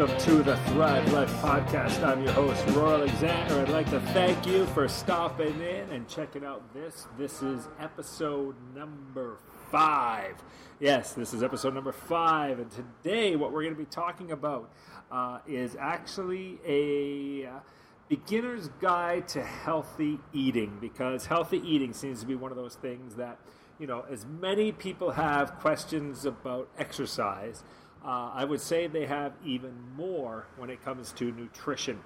welcome to the Thrive Life Podcast. I'm your host, Roy Alexander. I'd like to thank you for stopping in and checking out this. This is episode number five. Yes, this is episode number five. And today, what we're going to be talking about uh, is actually a uh, beginner's guide to healthy eating because healthy eating seems to be one of those things that, you know, as many people have questions about exercise uh, I would say they have even more when it comes to nutrition.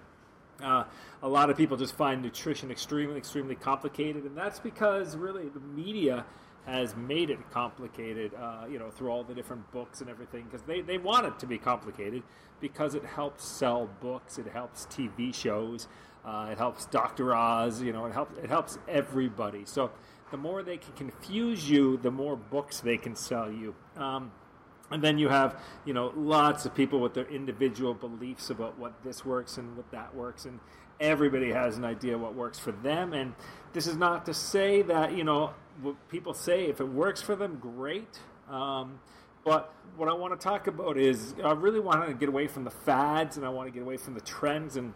Uh, a lot of people just find nutrition extremely, extremely complicated, and that's because really the media has made it complicated, uh, you know, through all the different books and everything, because they, they want it to be complicated because it helps sell books, it helps TV shows, uh, it helps Dr. Oz, you know, it helps, it helps everybody. So the more they can confuse you, the more books they can sell you. Um, and then you have you know lots of people with their individual beliefs about what this works and what that works and everybody has an idea what works for them. And this is not to say that you know what people say if it works for them great. Um, but what i want to talk about is i really want to get away from the fads and i want to get away from the trends and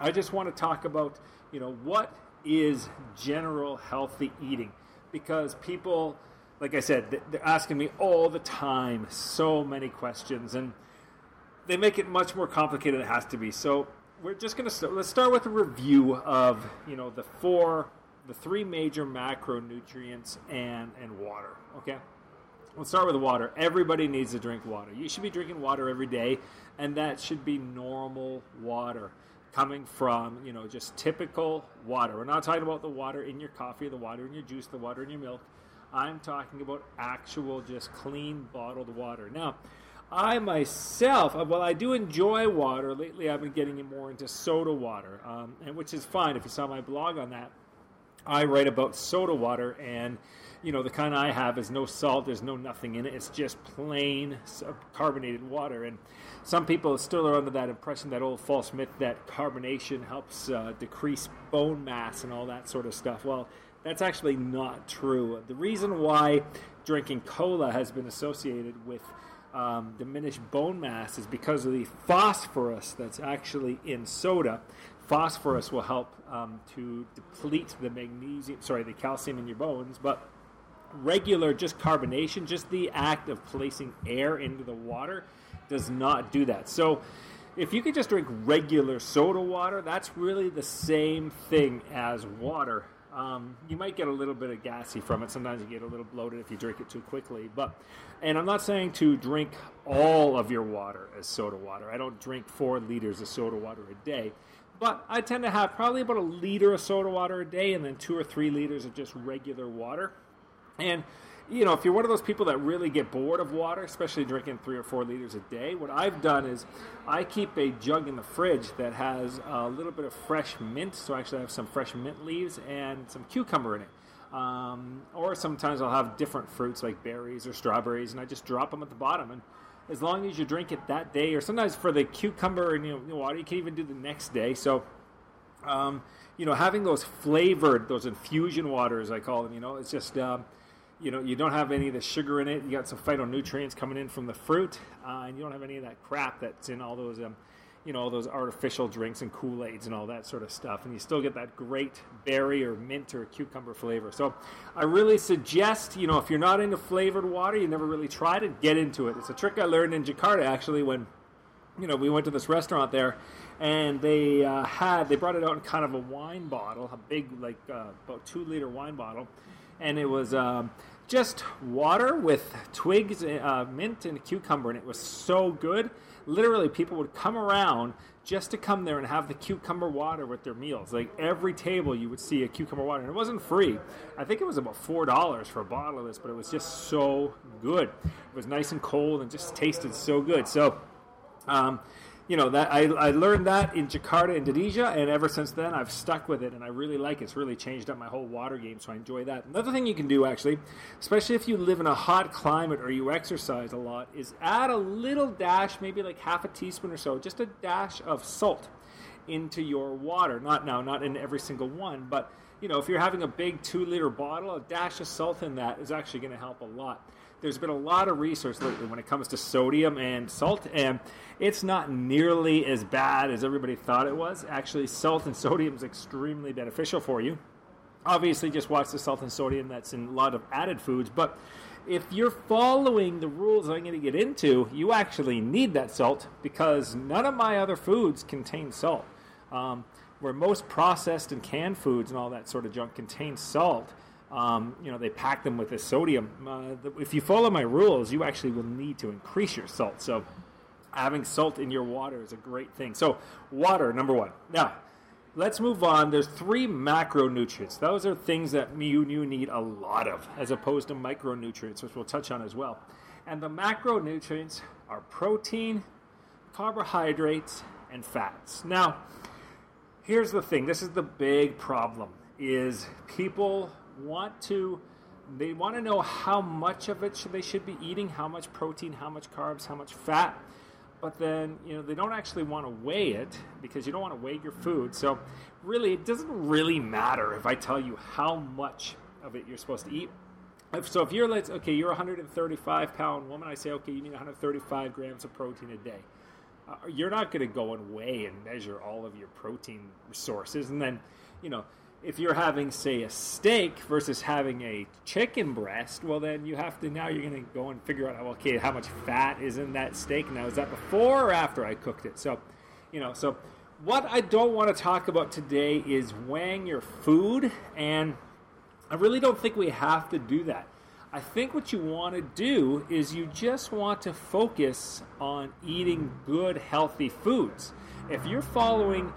i just want to talk about you know what is general healthy eating? Because people like I said, they're asking me all the time so many questions, and they make it much more complicated than it has to be. So we're just going to start, let's start with a review of you know the four, the three major macronutrients and and water. Okay, let's start with water. Everybody needs to drink water. You should be drinking water every day, and that should be normal water coming from you know just typical water. We're not talking about the water in your coffee, the water in your juice, the water in your milk I'm talking about actual, just clean bottled water. Now, I myself, uh, well, I do enjoy water. Lately, I've been getting more into soda water, um, and which is fine. If you saw my blog on that, I write about soda water, and you know the kind I have is no salt. There's no nothing in it. It's just plain carbonated water. And some people still are under that impression, that old false myth that carbonation helps uh, decrease bone mass and all that sort of stuff. Well that's actually not true. The reason why drinking cola has been associated with um, diminished bone mass is because of the phosphorus that's actually in soda. Phosphorus will help um, to deplete the magnesium, sorry, the calcium in your bones, but regular just carbonation, just the act of placing air into the water, does not do that. So, if you could just drink regular soda water, that's really the same thing as water. Um, you might get a little bit of gassy from it. Sometimes you get a little bloated if you drink it too quickly. But, and I'm not saying to drink all of your water as soda water. I don't drink four liters of soda water a day. But I tend to have probably about a liter of soda water a day and then two or three liters of just regular water. And you know, if you're one of those people that really get bored of water, especially drinking three or four liters a day, what I've done is I keep a jug in the fridge that has a little bit of fresh mint. So I actually have some fresh mint leaves and some cucumber in it. Um, or sometimes I'll have different fruits like berries or strawberries, and I just drop them at the bottom. And as long as you drink it that day, or sometimes for the cucumber and you know, water, you can even do the next day. So, um, you know, having those flavored, those infusion waters, I call them, you know, it's just. Um, you know, you don't have any of the sugar in it. You got some phytonutrients coming in from the fruit, uh, and you don't have any of that crap that's in all those, um, you know, all those artificial drinks and Kool Aids and all that sort of stuff. And you still get that great berry or mint or cucumber flavor. So, I really suggest, you know, if you're not into flavored water, you never really tried it, get into it. It's a trick I learned in Jakarta actually when, you know, we went to this restaurant there, and they uh, had they brought it out in kind of a wine bottle, a big like uh, about two liter wine bottle and it was um, just water with twigs, uh, mint, and cucumber, and it was so good. Literally, people would come around just to come there and have the cucumber water with their meals. Like every table, you would see a cucumber water, and it wasn't free. I think it was about four dollars for a bottle of this, but it was just so good. It was nice and cold and just tasted so good. So. Um, you know that I, I learned that in Jakarta, Indonesia, and ever since then I've stuck with it, and I really like it. It's really changed up my whole water game, so I enjoy that. Another thing you can do, actually, especially if you live in a hot climate or you exercise a lot, is add a little dash, maybe like half a teaspoon or so, just a dash of salt into your water. Not now, not in every single one, but you know, if you're having a big two liter bottle, a dash of salt in that is actually going to help a lot. There's been a lot of research lately when it comes to sodium and salt, and it's not nearly as bad as everybody thought it was. Actually, salt and sodium is extremely beneficial for you. Obviously, just watch the salt and sodium that's in a lot of added foods, but if you're following the rules I'm going to get into, you actually need that salt because none of my other foods contain salt. Um, where most processed and canned foods and all that sort of junk contain salt, um, you know, they pack them with this sodium. Uh, if you follow my rules, you actually will need to increase your salt. So, having salt in your water is a great thing. So, water, number one. Now, let's move on. There's three macronutrients. Those are things that you, you need a lot of, as opposed to micronutrients, which we'll touch on as well. And the macronutrients are protein, carbohydrates, and fats. Now, here's the thing. This is the big problem: is people want to they want to know how much of it should they should be eating, how much protein, how much carbs, how much fat. But then you know they don't actually want to weigh it because you don't want to weigh your food. So really it doesn't really matter if i tell you how much of it you're supposed to eat. So if you're let's okay you're a 135 pound woman i say okay you need 135 grams of protein a day. Uh, you're not going to go and weigh and measure all of your protein sources and then you know if you're having, say, a steak versus having a chicken breast, well, then you have to now you're going to go and figure out, okay, how much fat is in that steak now? Is that before or after I cooked it? So, you know, so what I don't want to talk about today is weighing your food, and I really don't think we have to do that. I think what you want to do is you just want to focus on eating good, healthy foods. If you're following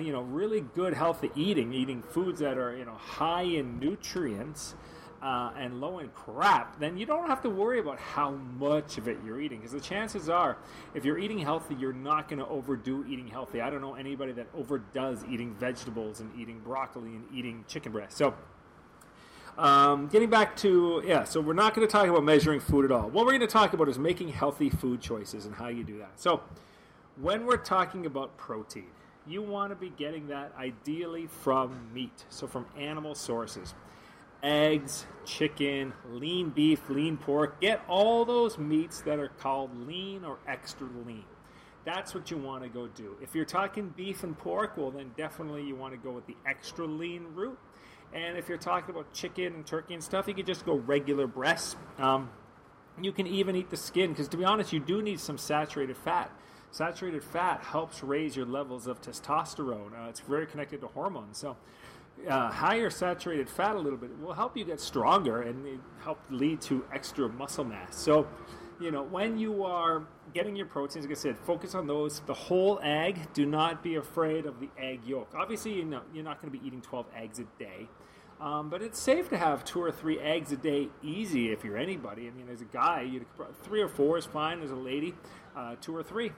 you know, really good healthy eating, eating foods that are, you know, high in nutrients uh, and low in crap, then you don't have to worry about how much of it you're eating. Because the chances are, if you're eating healthy, you're not going to overdo eating healthy. I don't know anybody that overdoes eating vegetables and eating broccoli and eating chicken breast. So, um, getting back to, yeah, so we're not going to talk about measuring food at all. What we're going to talk about is making healthy food choices and how you do that. So, when we're talking about protein, you want to be getting that ideally from meat, so from animal sources. Eggs, chicken, lean beef, lean pork. Get all those meats that are called lean or extra lean. That's what you want to go do. If you're talking beef and pork, well, then definitely you want to go with the extra lean route. And if you're talking about chicken and turkey and stuff, you can just go regular breasts. Um, you can even eat the skin because, to be honest, you do need some saturated fat saturated fat helps raise your levels of testosterone. Uh, it's very connected to hormones. So, uh, higher saturated fat a little bit will help you get stronger and help lead to extra muscle mass. So, you know, when you are getting your proteins, like I said, focus on those. The whole egg. Do not be afraid of the egg yolk. Obviously, you know, you're not going to be eating 12 eggs a day. Um, but it's safe to have two or three eggs a day, easy if you're anybody. I mean, as a guy, you three or four is fine. As a lady, uh, two or three.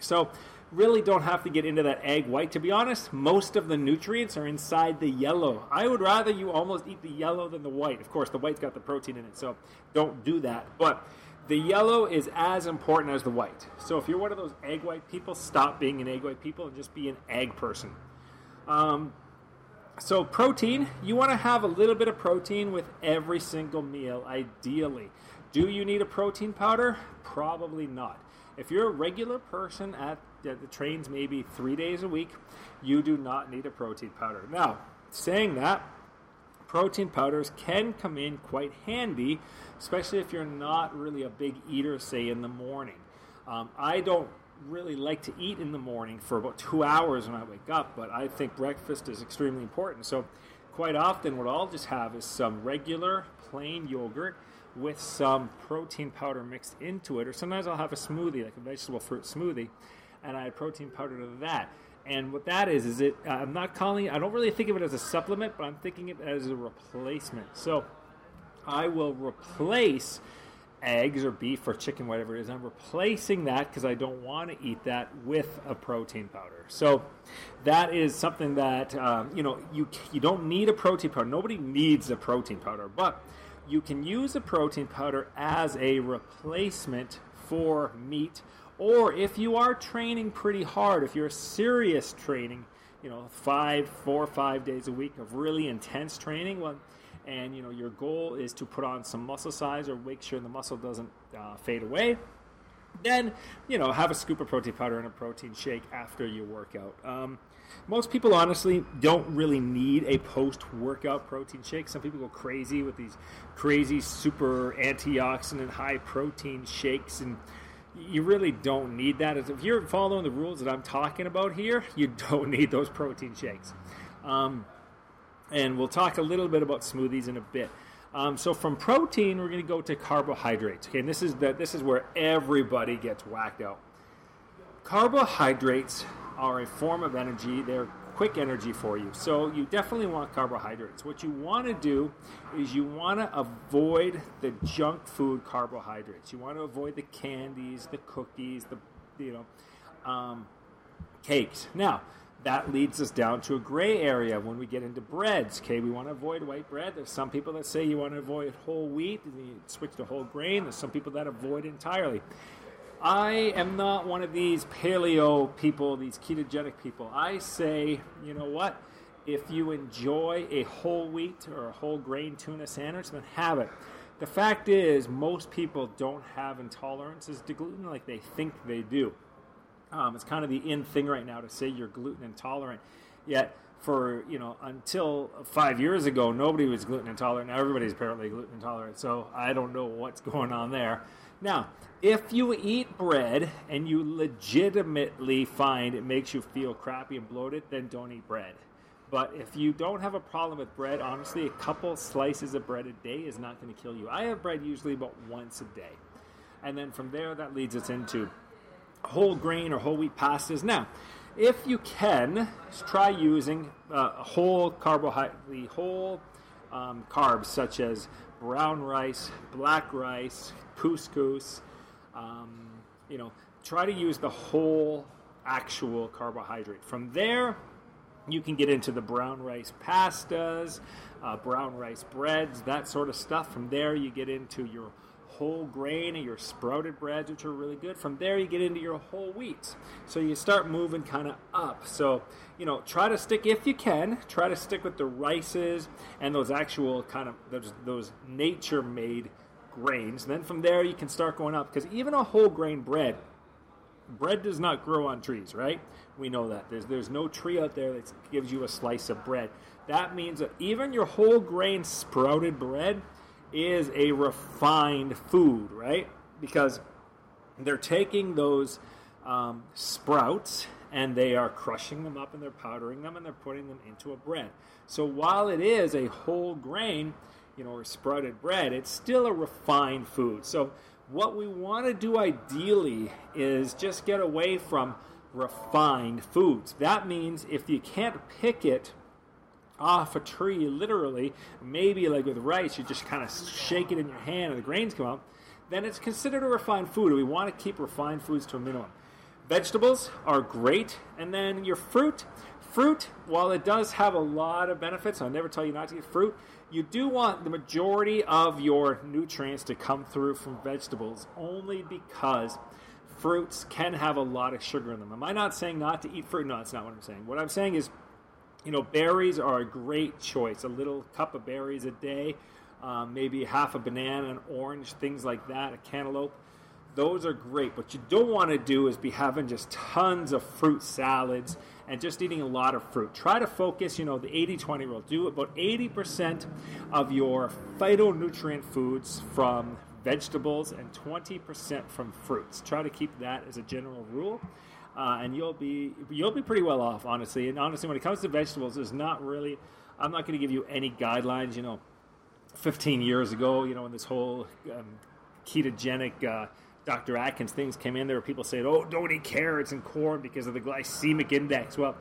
So, really don't have to get into that egg white. To be honest, most of the nutrients are inside the yellow. I would rather you almost eat the yellow than the white. Of course, the white's got the protein in it, so don't do that. But the yellow is as important as the white. So if you're one of those egg white people, stop being an egg white people and just be an egg person. Um, so protein, you want to have a little bit of protein with every single meal, ideally. Do you need a protein powder? Probably not. If you're a regular person at the trains maybe three days a week, you do not need a protein powder. Now, saying that, protein powders can come in quite handy, especially if you're not really a big eater, say in the morning. Um, I don't really like to eat in the morning for about two hours when I wake up, but I think breakfast is extremely important. So, quite often, what I'll just have is some regular plain yogurt with some protein powder mixed into it, or sometimes I'll have a smoothie, like a vegetable fruit smoothie, and I add protein powder to that. And what that is, is it, uh, I'm not calling I don't really think of it as a supplement, but I'm thinking of it as a replacement. So I will replace eggs or beef or chicken, whatever it is. I'm replacing that because I don't want to eat that with a protein powder. So that is something that um, you know you you don't need a protein powder. Nobody needs a protein powder, but you can use a protein powder as a replacement for meat. Or if you are training pretty hard, if you're serious training, you know, five, four, five days a week of really intense training, well, and you know your goal is to put on some muscle size or make sure the muscle doesn't uh, fade away, then you know have a scoop of protein powder and a protein shake after your workout. Um, most people honestly don't really need a post-workout protein shake. Some people go crazy with these crazy super antioxidant high protein shakes and you really don't need that. If you're following the rules that I'm talking about here, you don't need those protein shakes. Um, and we'll talk a little bit about smoothies in a bit. Um, so from protein, we're going to go to carbohydrates. Okay, and this is the, this is where everybody gets whacked out. Carbohydrates are a form of energy. They're quick energy for you. So you definitely want carbohydrates. What you want to do is you want to avoid the junk food carbohydrates. You want to avoid the candies, the cookies, the you know um, cakes. Now that leads us down to a gray area when we get into breads. Okay, we want to avoid white bread. There's some people that say you want to avoid whole wheat and you switch to whole grain. There's some people that avoid entirely. I am not one of these paleo people, these ketogenic people. I say, you know what? If you enjoy a whole wheat or a whole grain tuna sandwich, then have it. The fact is, most people don't have intolerances to gluten like they think they do. Um, it's kind of the in thing right now to say you're gluten intolerant. Yet, for you know, until five years ago, nobody was gluten intolerant. Now everybody's apparently gluten intolerant. So I don't know what's going on there. Now, if you eat bread and you legitimately find it makes you feel crappy and bloated, then don't eat bread. But if you don't have a problem with bread, honestly, a couple slices of bread a day is not going to kill you. I have bread usually about once a day. And then from there, that leads us into whole grain or whole wheat pastas. Now, if you can, try using uh, whole carbohydrate, the whole um, carbs such as brown rice, black rice, couscous. Um, you know, try to use the whole actual carbohydrate. From there, you can get into the brown rice pastas, uh, brown rice breads, that sort of stuff. From there, you get into your whole grain and your sprouted breads, which are really good. From there, you get into your whole wheats. So you start moving kind of up. So, you know, try to stick, if you can, try to stick with the rices and those actual kind of, those, those nature made grains. And then from there, you can start going up because even a whole grain bread, bread does not grow on trees, right? We know that. There's, there's no tree out there that gives you a slice of bread. That means that even your whole grain sprouted bread is a refined food, right? Because they're taking those um, sprouts and they are crushing them up and they're powdering them and they're putting them into a bread. So while it is a whole grain, you know, or sprouted bread, it's still a refined food. So what we want to do ideally is just get away from refined foods. That means if you can't pick it off a tree, literally, maybe like with rice, you just kind of shake it in your hand and the grains come out, then it's considered a refined food. We want to keep refined foods to a minimum. Vegetables are great, and then your fruit. Fruit, while it does have a lot of benefits, I'll never tell you not to eat fruit, you do want the majority of your nutrients to come through from vegetables only because fruits can have a lot of sugar in them. Am I not saying not to eat fruit? No, that's not what I'm saying. What I'm saying is, you know, berries are a great choice. A little cup of berries a day, um, maybe half a banana, an orange, things like that, a cantaloupe. Those are great. What you don't want to do is be having just tons of fruit salads and just eating a lot of fruit. Try to focus, you know, the 80 20 rule. Do about 80% of your phytonutrient foods from vegetables and 20% from fruits. Try to keep that as a general rule. Uh, and you'll be you'll be pretty well off, honestly. And honestly, when it comes to vegetables, there's not really. I'm not going to give you any guidelines. You know, 15 years ago, you know, when this whole um, ketogenic uh, Dr. Atkins things came in, there were people saying, "Oh, don't eat carrots and corn because of the glycemic index." Well,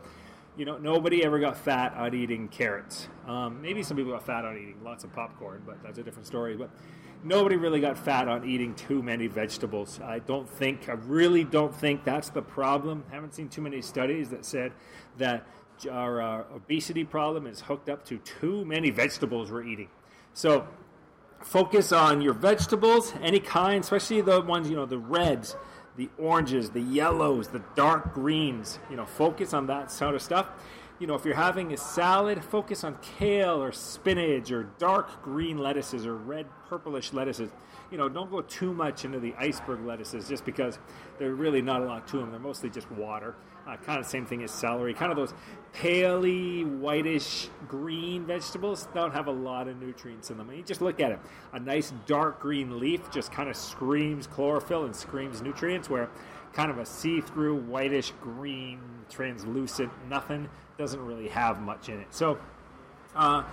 you know, nobody ever got fat on eating carrots. Um, maybe some people got fat on eating lots of popcorn, but that's a different story. But nobody really got fat on eating too many vegetables. I don't think, I really don't think that's the problem. I haven't seen too many studies that said that our uh, obesity problem is hooked up to too many vegetables we're eating. So focus on your vegetables, any kind, especially the ones, you know, the reds, the oranges, the yellows, the dark greens. You know, focus on that sort of stuff. You know, if you're having a salad, focus on kale or spinach or dark green lettuces or red purplish lettuces. You know, don't go too much into the iceberg lettuces just because they're really not a lot to them. They're mostly just water. Uh, kind of the same thing as celery. Kind of those paley, whitish, green vegetables don't have a lot of nutrients in them. And you just look at it. A nice dark green leaf just kind of screams chlorophyll and screams nutrients, where kind of a see-through, whitish, green, translucent, nothing doesn't really have much in it. So, uh,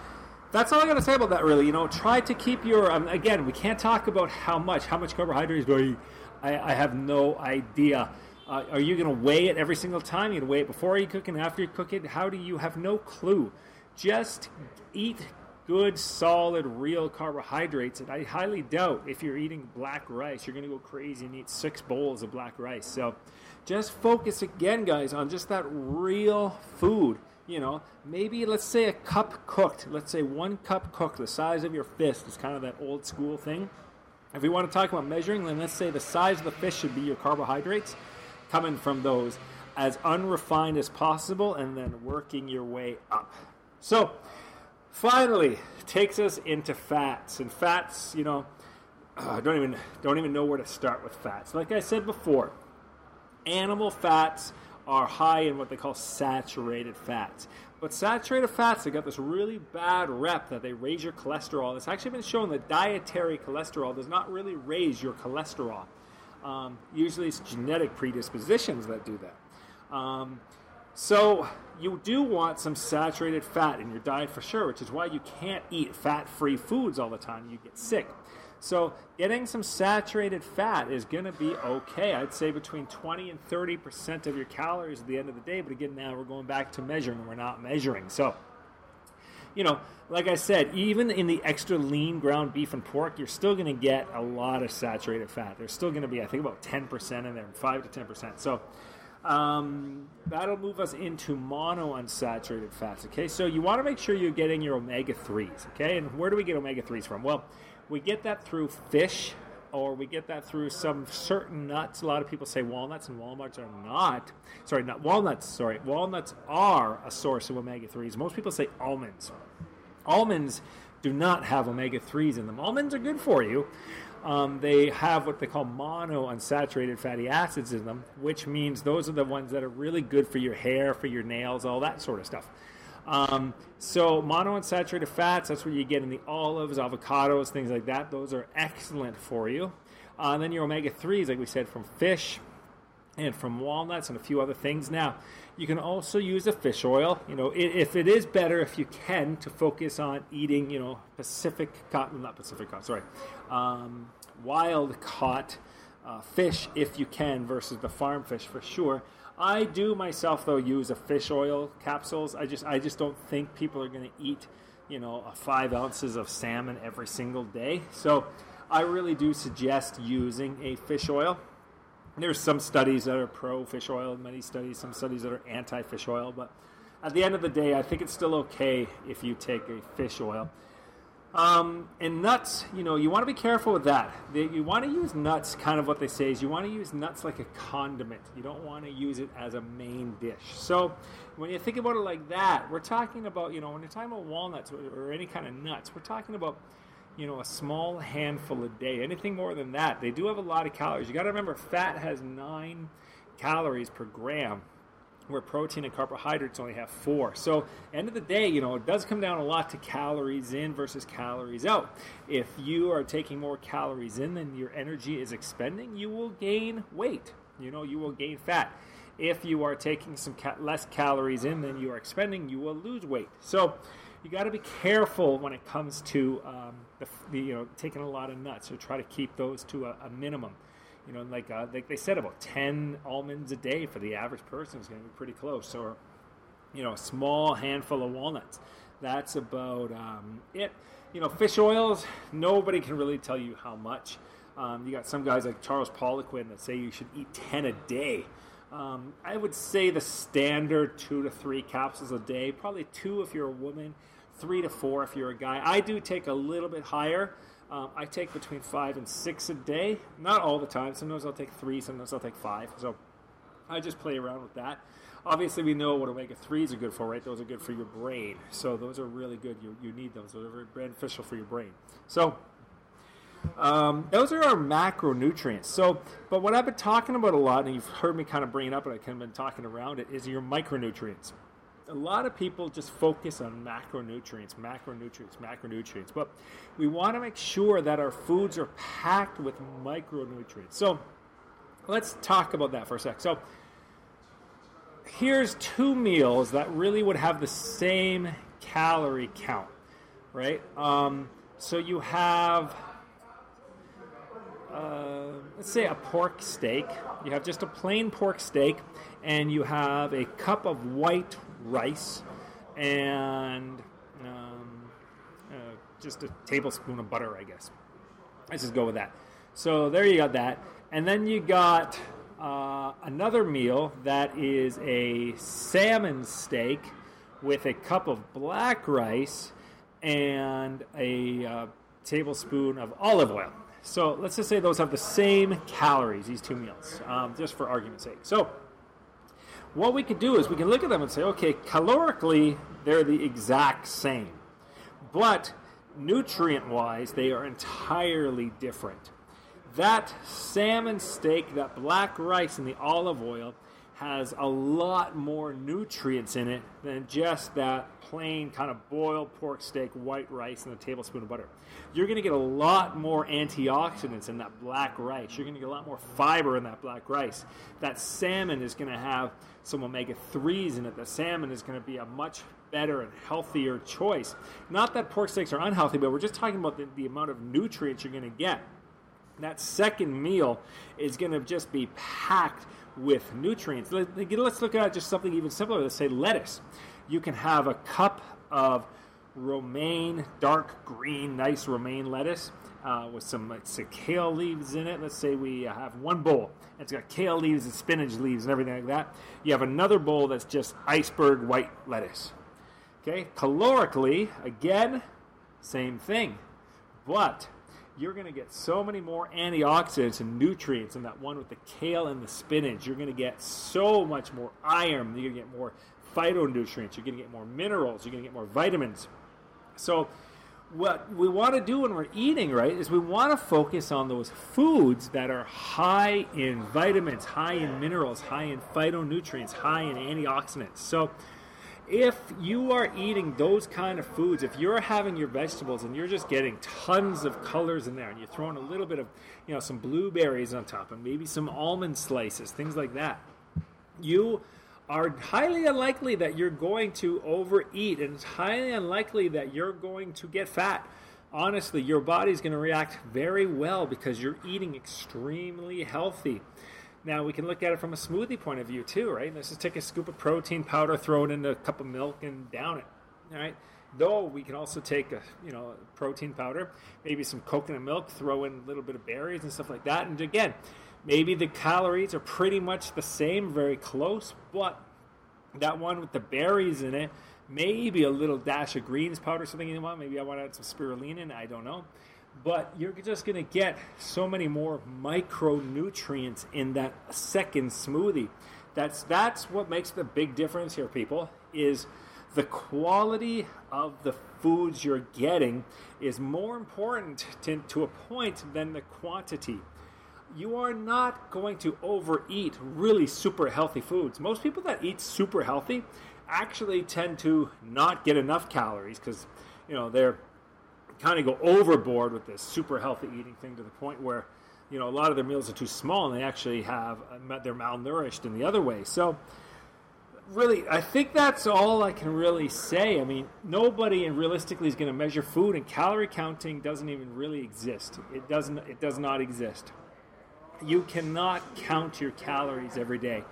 that's all I got to say about that. Really, you know, try to keep your. Um, again, we can't talk about how much, how much carbohydrates do I eat. I, I have no idea. Uh, are you going to weigh it every single time? You going to weigh it before you cook and after you cook it? How do you have no clue? Just eat good, solid, real carbohydrates. And I highly doubt if you're eating black rice, you're going to go crazy and eat six bowls of black rice. So just focus again, guys, on just that real food. You know, maybe let's say a cup cooked. Let's say one cup cooked, the size of your fist is kind of that old school thing. If we want to talk about measuring, then let's say the size of the fish should be your carbohydrates coming from those as unrefined as possible and then working your way up. So, finally, takes us into fats. And fats, you know, I don't even don't even know where to start with fats. Like I said before, animal fats are high in what they call saturated fats. But saturated fats have got this really bad rep that they raise your cholesterol. It's actually been shown that dietary cholesterol does not really raise your cholesterol. Um, usually, it's genetic predispositions that do that. Um, so, you do want some saturated fat in your diet for sure, which is why you can't eat fat free foods all the time. You get sick. So, getting some saturated fat is going to be okay. I'd say between 20 and 30% of your calories at the end of the day. But again, now we're going back to measuring we're not measuring. So, you know, like I said, even in the extra lean ground beef and pork, you're still going to get a lot of saturated fat. There's still going to be, I think, about 10% in there, 5 to 10%. So um, that'll move us into monounsaturated fats. Okay, so you want to make sure you're getting your omega 3s. Okay, and where do we get omega 3s from? Well, we get that through fish, or we get that through some certain nuts. A lot of people say walnuts, and walnuts are not. Sorry, not walnuts. Sorry, walnuts are a source of omega threes. Most people say almonds. Almonds do not have omega threes in them. Almonds are good for you. Um, they have what they call monounsaturated fatty acids in them, which means those are the ones that are really good for your hair, for your nails, all that sort of stuff. Um, so monounsaturated fats, that's what you get in the olives, avocados, things like that. Those are excellent for you. Uh, and then your omega 3s, like we said, from fish and from walnuts and a few other things. Now, you can also use a fish oil. You know, if it is better, if you can, to focus on eating, you know, Pacific caught, not Pacific caught, sorry, um, wild caught uh, fish if you can versus the farm fish for sure. I do myself though use a fish oil capsules. I just I just don't think people are going to eat you know five ounces of salmon every single day. So I really do suggest using a fish oil. There's some studies that are pro fish oil, many studies, some studies that are anti fish oil, but at the end of the day, I think it's still okay if you take a fish oil. Um, and nuts, you know, you want to be careful with that. you want to use nuts, kind of what they say is you want to use nuts like a condiment. You don't want to use it as a main dish. So when you think about it like that, we're talking about, you know, when you're talking about walnuts or, or any kind of nuts, we're talking about, you know, a small handful a day. Anything more than that, they do have a lot of calories. You got to remember, fat has nine calories per gram where protein and carbohydrates only have four. So, end of the day, you know, it does come down a lot to calories in versus calories out. If you are taking more calories in than your energy is expending, you will gain weight. You know, you will gain fat. If you are taking some ca- less calories in than you are expending, you will lose weight. So, you got to be careful when it comes to um, the, the, you know taking a lot of nuts. So try to keep those to a, a minimum you know, like uh, like they said, about ten almonds a day for the average person is going to be pretty close. Or, you know, a small handful of walnuts. That's about um, it. You know, fish oils. Nobody can really tell you how much. Um, you got some guys like Charles Poliquin that say you should eat ten a day. Um, I would say the standard two to three capsules a day. Probably two if you're a woman, three to four if you're a guy. I do take a little bit higher. Um, I take between five and six a day. Not all the time. Sometimes I'll take three. Sometimes I'll take five. So I just play around with that. Obviously, we know what omega 3s are good for, right? Those are good for your brain. So, those are really good. You, you need those. Those are very beneficial for your brain. So, um, those are our macronutrients. So, but what I've been talking about a lot, and you've heard me kind of bring it up, and I kind of been talking around it, is your micronutrients. A lot of people just focus on macronutrients, macronutrients, macronutrients, but we want to make sure that our foods are packed with micronutrients. So, let's talk about that for a sec. So, here's two meals that really would have the same calorie count, right? Um, so you have, uh, let's say, a pork steak. You have just a plain pork steak, and you have a cup of white rice, and um, uh, just a tablespoon of butter, I guess. Let's just go with that. So there you got that, and then you got uh, another meal that is a salmon steak with a cup of black rice and a uh, tablespoon of olive oil. So let's just say those have the same calories, these two meals, um, just for argument's sake. So what we could do is we can look at them and say, okay, calorically, they're the exact same. But nutrient wise, they are entirely different. That salmon steak, that black rice, and the olive oil has a lot more nutrients in it than just that plain kind of boiled pork steak, white rice, and a tablespoon of butter. You're going to get a lot more antioxidants in that black rice. You're going to get a lot more fiber in that black rice. That salmon is going to have some omega 3s in it. The salmon is going to be a much better and healthier choice. Not that pork steaks are unhealthy, but we're just talking about the, the amount of nutrients you're going to get that second meal is going to just be packed with nutrients. Let's look at just something even simpler. Let's say lettuce. You can have a cup of romaine, dark green, nice romaine lettuce uh, with some like say, kale leaves in it. Let's say we have one bowl. It's got kale leaves and spinach leaves and everything like that. You have another bowl that's just iceberg white lettuce. Okay, calorically, again, same thing. But you're going to get so many more antioxidants and nutrients in that one with the kale and the spinach. You're going to get so much more iron. You're going to get more phytonutrients. You're going to get more minerals. You're going to get more vitamins. So, what we want to do when we're eating, right, is we want to focus on those foods that are high in vitamins, high in minerals, high in phytonutrients, high in antioxidants. So, if you are eating those kind of foods, if you're having your vegetables and you're just getting tons of colors in there and you're throwing a little bit of, you know, some blueberries on top and maybe some almond slices, things like that, you are highly unlikely that you're going to overeat and it's highly unlikely that you're going to get fat. Honestly, your body's going to react very well because you're eating extremely healthy. Now we can look at it from a smoothie point of view too, right? Let's just take a scoop of protein powder, throw it into a cup of milk, and down it. All right. Though we can also take a you know protein powder, maybe some coconut milk, throw in a little bit of berries and stuff like that. And again, maybe the calories are pretty much the same, very close, but that one with the berries in it, maybe a little dash of greens powder, something you want. Maybe I want to add some spirulina in. I don't know but you're just going to get so many more micronutrients in that second smoothie. That's that's what makes the big difference here, people. Is the quality of the foods you're getting is more important to, to a point than the quantity. You are not going to overeat really super healthy foods. Most people that eat super healthy actually tend to not get enough calories because you know they're kind of go overboard with this super healthy eating thing to the point where you know a lot of their meals are too small and they actually have uh, they're malnourished in the other way. So really i think that's all i can really say. I mean nobody realistically is going to measure food and calorie counting doesn't even really exist. It doesn't it does not exist. You cannot count your calories every day.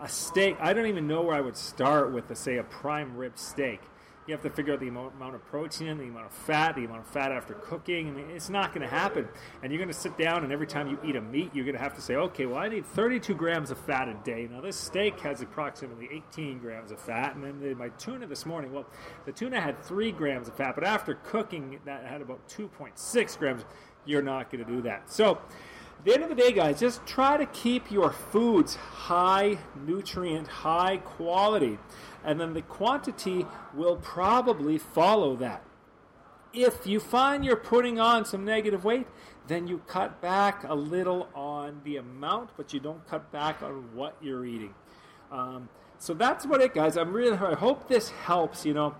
A steak i don't even know where i would start with a, say a prime rib steak you have to figure out the amount of protein, the amount of fat, the amount of fat after cooking. I mean, it's not going to happen. And you're going to sit down, and every time you eat a meat, you're going to have to say, okay, well, I need 32 grams of fat a day. Now, this steak has approximately 18 grams of fat. And then my tuna this morning, well, the tuna had 3 grams of fat, but after cooking, that had about 2.6 grams. You're not going to do that. So, the end of the day, guys, just try to keep your foods high nutrient, high quality, and then the quantity will probably follow that. If you find you're putting on some negative weight, then you cut back a little on the amount, but you don't cut back on what you're eating. Um, so that's what it, guys. I'm really. I hope this helps. You know,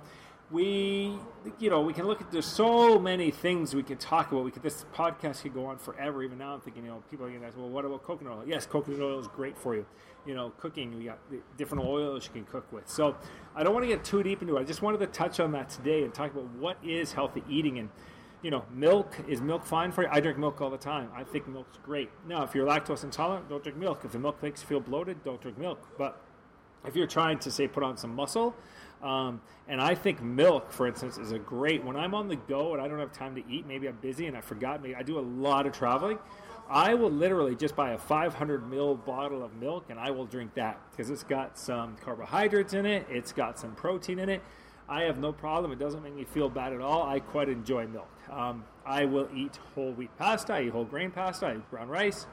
we, you know, we can look at. There's so many things we can talk about. We could. This podcast could go on forever. Even now, I'm thinking. You know, people are going to ask, well, what about coconut oil? Yes, coconut oil is great for you. You know, cooking. We got different oils you can cook with. So I don't want to get too deep into it. I just wanted to touch on that today and talk about what is healthy eating and you know, milk is milk fine for you? I drink milk all the time. I think milk's great. Now, if you're lactose intolerant, don't drink milk. If the milk makes you feel bloated, don't drink milk. But if you're trying to say put on some muscle, um, and I think milk, for instance, is a great. When I'm on the go and I don't have time to eat, maybe I'm busy and I forgot. Maybe I do a lot of traveling. I will literally just buy a 500 ml bottle of milk and I will drink that because it's got some carbohydrates in it. It's got some protein in it. I have no problem. It doesn't make me feel bad at all. I quite enjoy milk. Um, I will eat whole wheat pasta. I eat whole grain pasta. I eat brown rice.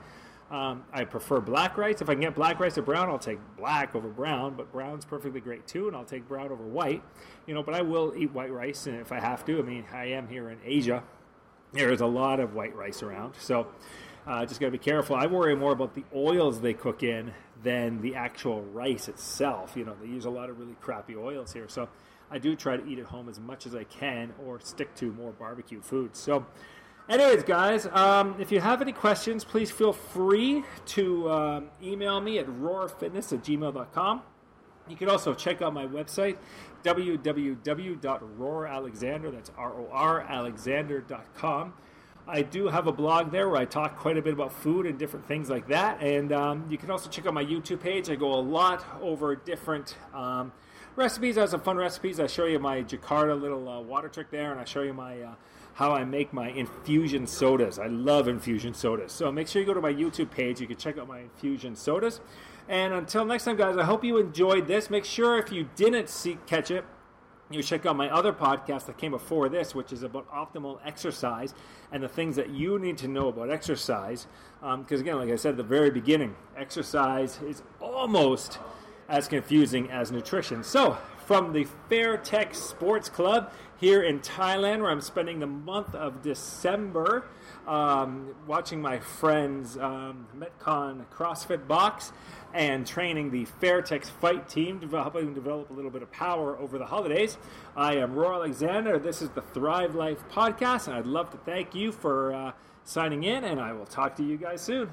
Um, I prefer black rice. If I can get black rice or brown, I'll take black over brown, but brown's perfectly great too, and I'll take brown over white. You know, but I will eat white rice and if I have to. I mean, I am here in Asia. There's a lot of white rice around, so uh, just got to be careful. I worry more about the oils they cook in than the actual rice itself. You know, they use a lot of really crappy oils here, so I do try to eat at home as much as I can or stick to more barbecue foods. So Anyways, guys, um, if you have any questions, please feel free to um, email me at roarfitness at gmail.com. You can also check out my website, www.roaralexander, that's R-O-R, alexander.com. I do have a blog there where I talk quite a bit about food and different things like that. And um, you can also check out my YouTube page. I go a lot over different um, recipes. I have some fun recipes. I show you my Jakarta little uh, water trick there, and I show you my uh, how I make my infusion sodas. I love infusion sodas. So make sure you go to my YouTube page. You can check out my infusion sodas. And until next time, guys, I hope you enjoyed this. Make sure if you didn't see, catch it, you check out my other podcast that came before this, which is about optimal exercise and the things that you need to know about exercise. Because, um, again, like I said at the very beginning, exercise is almost as confusing as nutrition. So, from the Fairtex Sports Club here in Thailand, where I'm spending the month of December um, watching my friends um, Metcon CrossFit box and training the Fairtex fight team, helping them develop a little bit of power over the holidays. I am Roar Alexander. This is the Thrive Life podcast, and I'd love to thank you for uh, signing in, and I will talk to you guys soon.